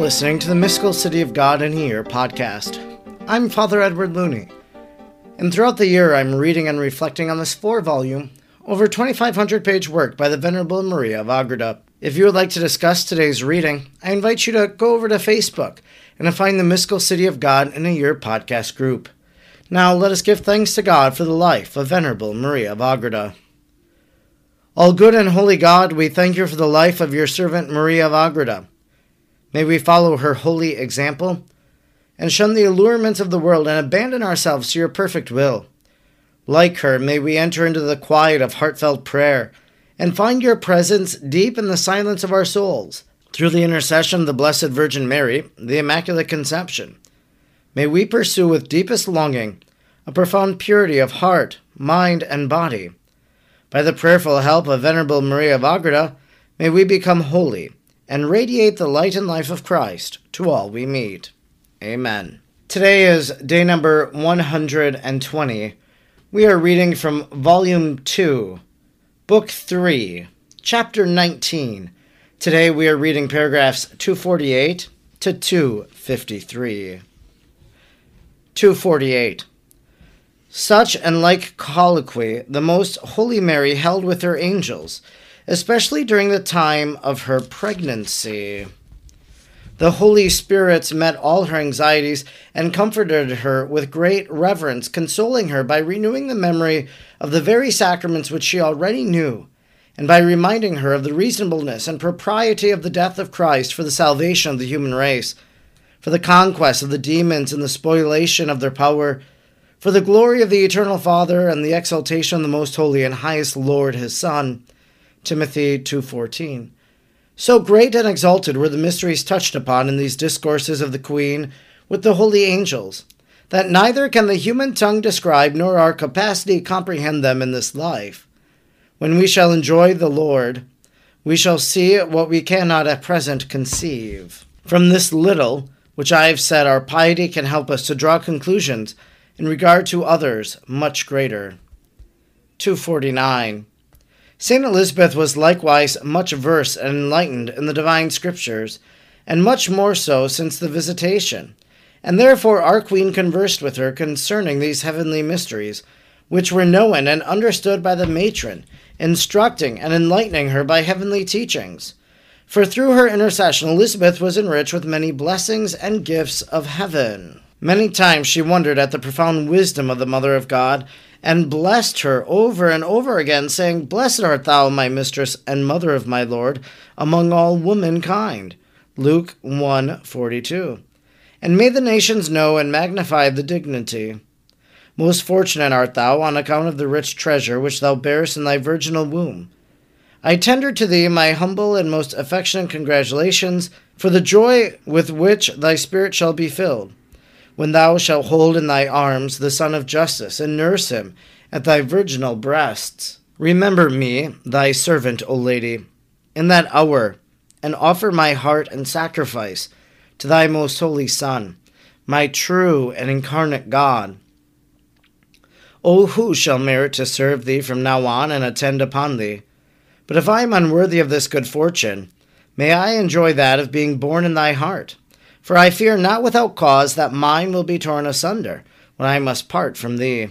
listening to the Mystical City of God in Year podcast. I'm Father Edward Looney, and throughout the year I'm reading and reflecting on this four volume, over 2,500 page work by the Venerable Maria of Agreda. If you would like to discuss today's reading, I invite you to go over to Facebook and to find the Mystical City of God in a Year podcast group. Now let us give thanks to God for the life of Venerable Maria of Agreda. All good and holy God, we thank you for the life of your servant Maria of Agreda. May we follow her holy example and shun the allurements of the world and abandon ourselves to your perfect will. Like her, may we enter into the quiet of heartfelt prayer and find your presence deep in the silence of our souls. Through the intercession of the Blessed Virgin Mary, the Immaculate Conception, may we pursue with deepest longing a profound purity of heart, mind, and body. By the prayerful help of Venerable Maria of Agreda, may we become holy and radiate the light and life of Christ to all we meet. Amen. Today is day number 120. We are reading from Volume 2, Book 3, Chapter 19. Today we are reading paragraphs 248 to 253. 248. Such and like colloquy the Most Holy Mary held with her angels especially during the time of her pregnancy. The Holy Spirits met all her anxieties and comforted her with great reverence, consoling her by renewing the memory of the very sacraments which she already knew, and by reminding her of the reasonableness and propriety of the death of Christ for the salvation of the human race, for the conquest of the demons and the spoliation of their power, for the glory of the eternal Father and the exaltation of the most holy and highest Lord his Son Timothy 2:14. So great and exalted were the mysteries touched upon in these discourses of the Queen with the holy angels, that neither can the human tongue describe nor our capacity comprehend them in this life. When we shall enjoy the Lord, we shall see what we cannot at present conceive. From this little, which I have said, our piety can help us to draw conclusions in regard to others much greater. 249. St. Elizabeth was likewise much versed and enlightened in the divine scriptures, and much more so since the visitation. And therefore our Queen conversed with her concerning these heavenly mysteries, which were known and understood by the matron, instructing and enlightening her by heavenly teachings. For through her intercession Elizabeth was enriched with many blessings and gifts of heaven. Many times she wondered at the profound wisdom of the Mother of God and blessed her over and over again, saying, Blessed art thou, my mistress and mother of my Lord, among all womankind. Luke 1 42. And may the nations know and magnify the dignity. Most fortunate art thou on account of the rich treasure which thou bearest in thy virginal womb. I tender to thee my humble and most affectionate congratulations for the joy with which thy spirit shall be filled when thou shalt hold in thy arms the Son of Justice, and nurse him at thy virginal breasts. Remember me, thy servant, O Lady, in that hour, and offer my heart and sacrifice to thy most holy Son, my true and incarnate God. O who shall merit to serve thee from now on and attend upon thee? But if I am unworthy of this good fortune, may I enjoy that of being born in thy heart for I fear not without cause that mine will be torn asunder when I must part from thee.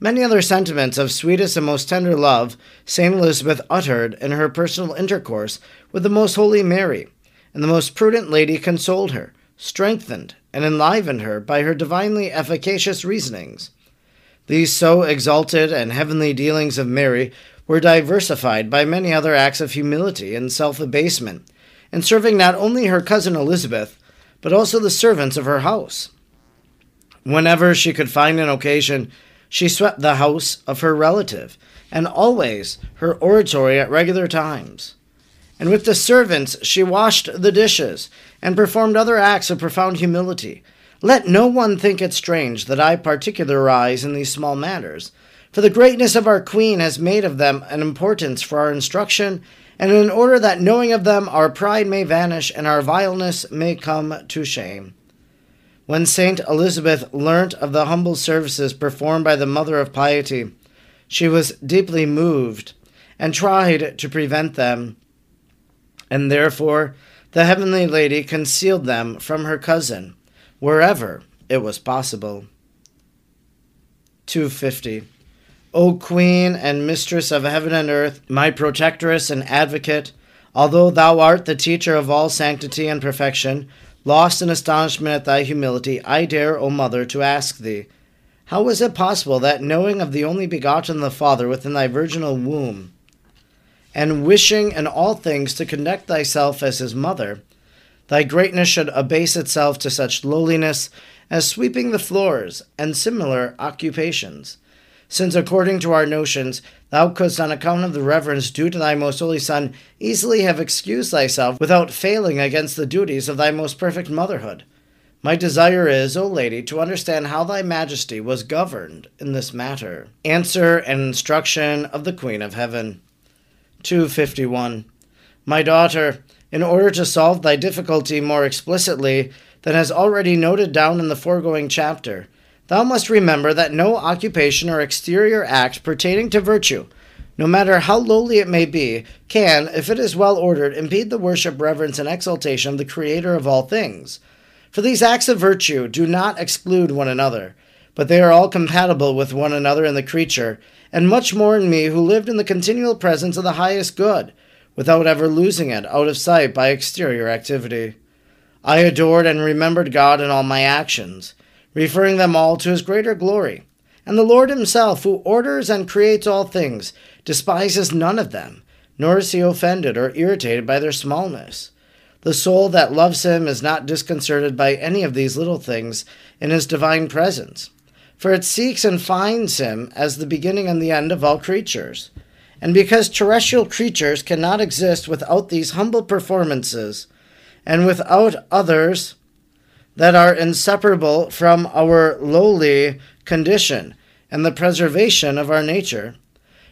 Many other sentiments of sweetest and most tender love Saint Elizabeth uttered in her personal intercourse with the most holy Mary, and the most prudent lady consoled her, strengthened, and enlivened her by her divinely efficacious reasonings. These so exalted and heavenly dealings of Mary were diversified by many other acts of humility and self abasement, in serving not only her cousin Elizabeth, but also the servants of her house. Whenever she could find an occasion, she swept the house of her relative, and always her oratory at regular times. And with the servants she washed the dishes, and performed other acts of profound humility. Let no one think it strange that I particularize in these small matters, for the greatness of our Queen has made of them an importance for our instruction and in order that knowing of them our pride may vanish and our vileness may come to shame. When Saint Elizabeth learnt of the humble services performed by the Mother of Piety, she was deeply moved and tried to prevent them, and therefore the heavenly lady concealed them from her cousin, wherever it was possible. 250. O Queen and Mistress of heaven and earth, my protectress and advocate, although thou art the teacher of all sanctity and perfection, lost in astonishment at thy humility, I dare, O Mother, to ask thee, how is it possible that, knowing of the only begotten the Father within thy virginal womb, and wishing in all things to conduct thyself as his mother, thy greatness should abase itself to such lowliness as sweeping the floors and similar occupations? Since according to our notions, thou couldst, on account of the reverence due to thy most holy Son, easily have excused thyself without failing against the duties of thy most perfect motherhood. My desire is, O Lady, to understand how thy majesty was governed in this matter. Answer and instruction of the Queen of Heaven. 251. My daughter, in order to solve thy difficulty more explicitly than has already noted down in the foregoing chapter, Thou must remember that no occupation or exterior act pertaining to virtue, no matter how lowly it may be, can, if it is well ordered, impede the worship, reverence, and exaltation of the Creator of all things. For these acts of virtue do not exclude one another, but they are all compatible with one another in the creature, and much more in me who lived in the continual presence of the highest good, without ever losing it out of sight by exterior activity. I adored and remembered God in all my actions referring them all to his greater glory. And the Lord himself, who orders and creates all things, despises none of them, nor is he offended or irritated by their smallness. The soul that loves him is not disconcerted by any of these little things in his divine presence, for it seeks and finds him as the beginning and the end of all creatures. And because terrestrial creatures cannot exist without these humble performances, and without others that are inseparable from our lowly condition and the preservation of our nature.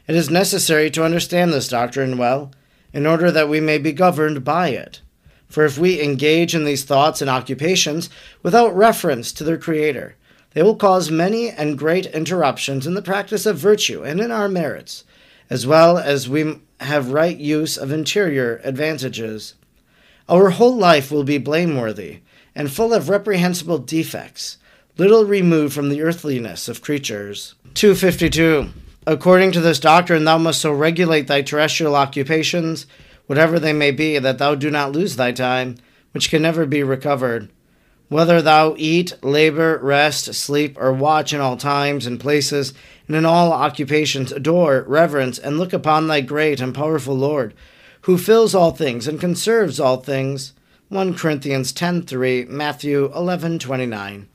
It is necessary to understand this doctrine well, in order that we may be governed by it. For if we engage in these thoughts and occupations without reference to their Creator, they will cause many and great interruptions in the practice of virtue and in our merits, as well as we have right use of interior advantages. Our whole life will be blameworthy and full of reprehensible defects, little removed from the earthliness of creatures. 252. According to this doctrine, thou must so regulate thy terrestrial occupations, whatever they may be, that thou do not lose thy time, which can never be recovered. Whether thou eat, labor, rest, sleep, or watch in all times and places, and in all occupations, adore, reverence, and look upon thy great and powerful Lord, who fills all things and conserves all things 1 Corinthians 10:3, Matthew 11:29.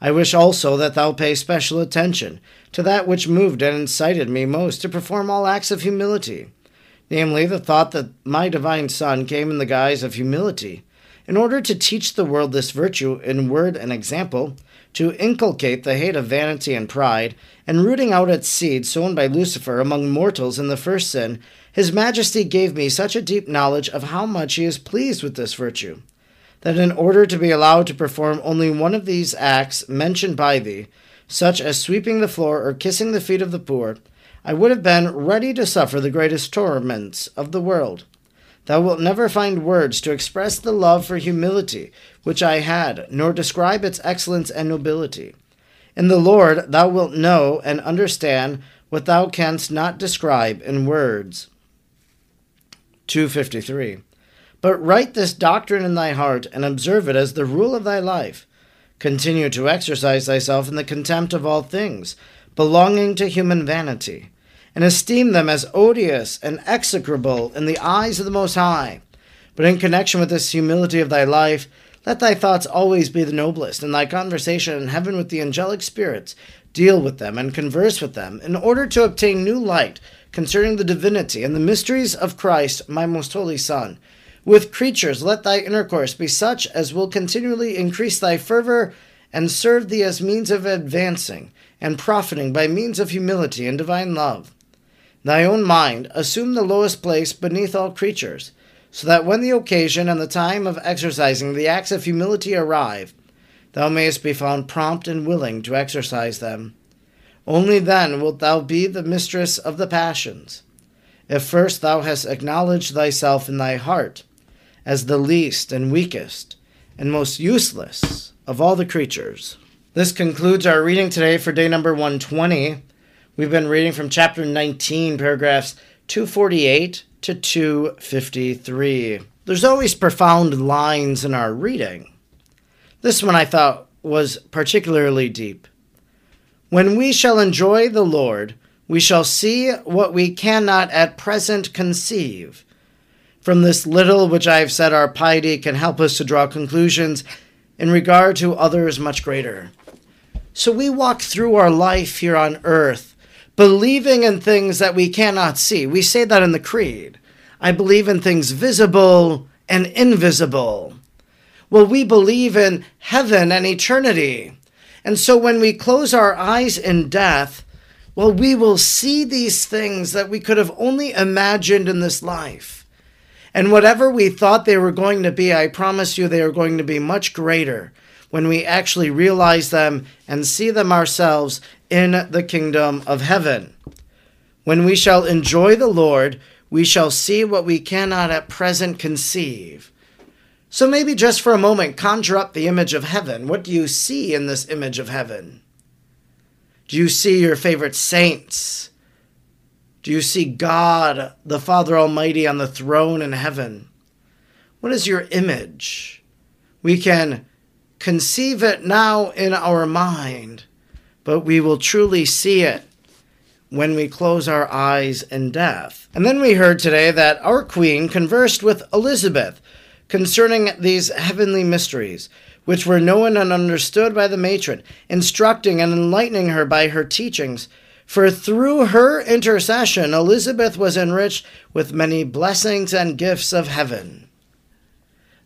I wish also that thou pay special attention to that which moved and incited me most to perform all acts of humility, namely the thought that my divine Son came in the guise of humility, in order to teach the world this virtue in word and example, to inculcate the hate of vanity and pride, and rooting out its seed sown by Lucifer among mortals in the first sin, his Majesty gave me such a deep knowledge of how much he is pleased with this virtue, that in order to be allowed to perform only one of these acts mentioned by thee, such as sweeping the floor or kissing the feet of the poor, I would have been ready to suffer the greatest torments of the world. Thou wilt never find words to express the love for humility which I had, nor describe its excellence and nobility. In the Lord thou wilt know and understand what thou canst not describe in words. 253. But write this doctrine in thy heart, and observe it as the rule of thy life. Continue to exercise thyself in the contempt of all things belonging to human vanity, and esteem them as odious and execrable in the eyes of the Most High. But in connection with this humility of thy life, let thy thoughts always be the noblest, and thy conversation in heaven with the angelic spirits deal with them and converse with them, in order to obtain new light concerning the divinity and the mysteries of Christ, my most holy Son. With creatures, let thy intercourse be such as will continually increase thy fervor and serve thee as means of advancing and profiting by means of humility and divine love. Thy own mind assume the lowest place beneath all creatures, so that when the occasion and the time of exercising the acts of humility arrive, thou mayest be found prompt and willing to exercise them. Only then wilt thou be the mistress of the passions. If first thou hast acknowledged thyself in thy heart, as the least and weakest and most useless of all the creatures. This concludes our reading today for day number 120. We've been reading from chapter 19, paragraphs 248 to 253. There's always profound lines in our reading. This one I thought was particularly deep. When we shall enjoy the Lord, we shall see what we cannot at present conceive. From this little which I have said, our piety can help us to draw conclusions in regard to others much greater. So we walk through our life here on earth, believing in things that we cannot see. We say that in the Creed. I believe in things visible and invisible. Well, we believe in heaven and eternity. And so when we close our eyes in death, well, we will see these things that we could have only imagined in this life. And whatever we thought they were going to be, I promise you they are going to be much greater when we actually realize them and see them ourselves in the kingdom of heaven. When we shall enjoy the Lord, we shall see what we cannot at present conceive. So maybe just for a moment, conjure up the image of heaven. What do you see in this image of heaven? Do you see your favorite saints? Do you see God, the Father Almighty, on the throne in heaven? What is your image? We can conceive it now in our mind, but we will truly see it when we close our eyes in death. And then we heard today that our queen conversed with Elizabeth concerning these heavenly mysteries, which were known and understood by the matron, instructing and enlightening her by her teachings. For through her intercession, Elizabeth was enriched with many blessings and gifts of heaven.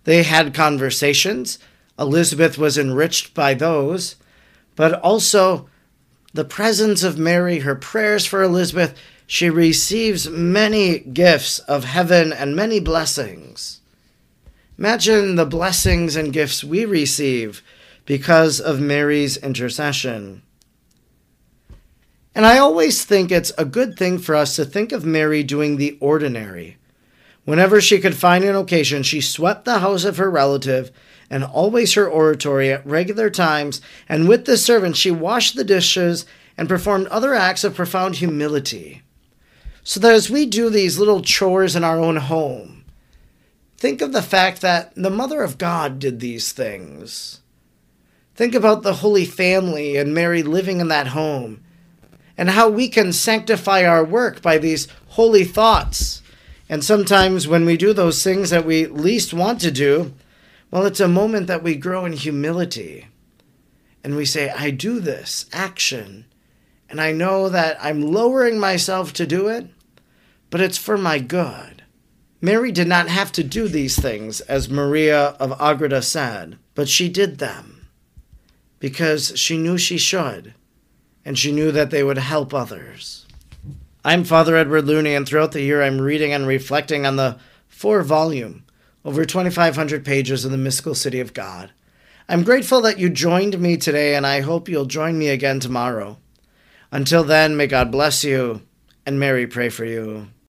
They had conversations. Elizabeth was enriched by those, but also the presence of Mary, her prayers for Elizabeth, she receives many gifts of heaven and many blessings. Imagine the blessings and gifts we receive because of Mary's intercession. And I always think it's a good thing for us to think of Mary doing the ordinary. Whenever she could find an occasion, she swept the house of her relative and always her oratory at regular times, and with the servants she washed the dishes and performed other acts of profound humility. So that as we do these little chores in our own home, Think of the fact that the Mother of God did these things. Think about the Holy Family and Mary living in that home, and how we can sanctify our work by these holy thoughts. And sometimes when we do those things that we least want to do, well, it's a moment that we grow in humility. And we say, I do this action, and I know that I'm lowering myself to do it, but it's for my good. Mary did not have to do these things, as Maria of Agreda said, but she did them because she knew she should, and she knew that they would help others. I'm Father Edward Looney, and throughout the year I'm reading and reflecting on the four volume, over 2,500 pages of the mystical city of God. I'm grateful that you joined me today, and I hope you'll join me again tomorrow. Until then, may God bless you, and Mary pray for you.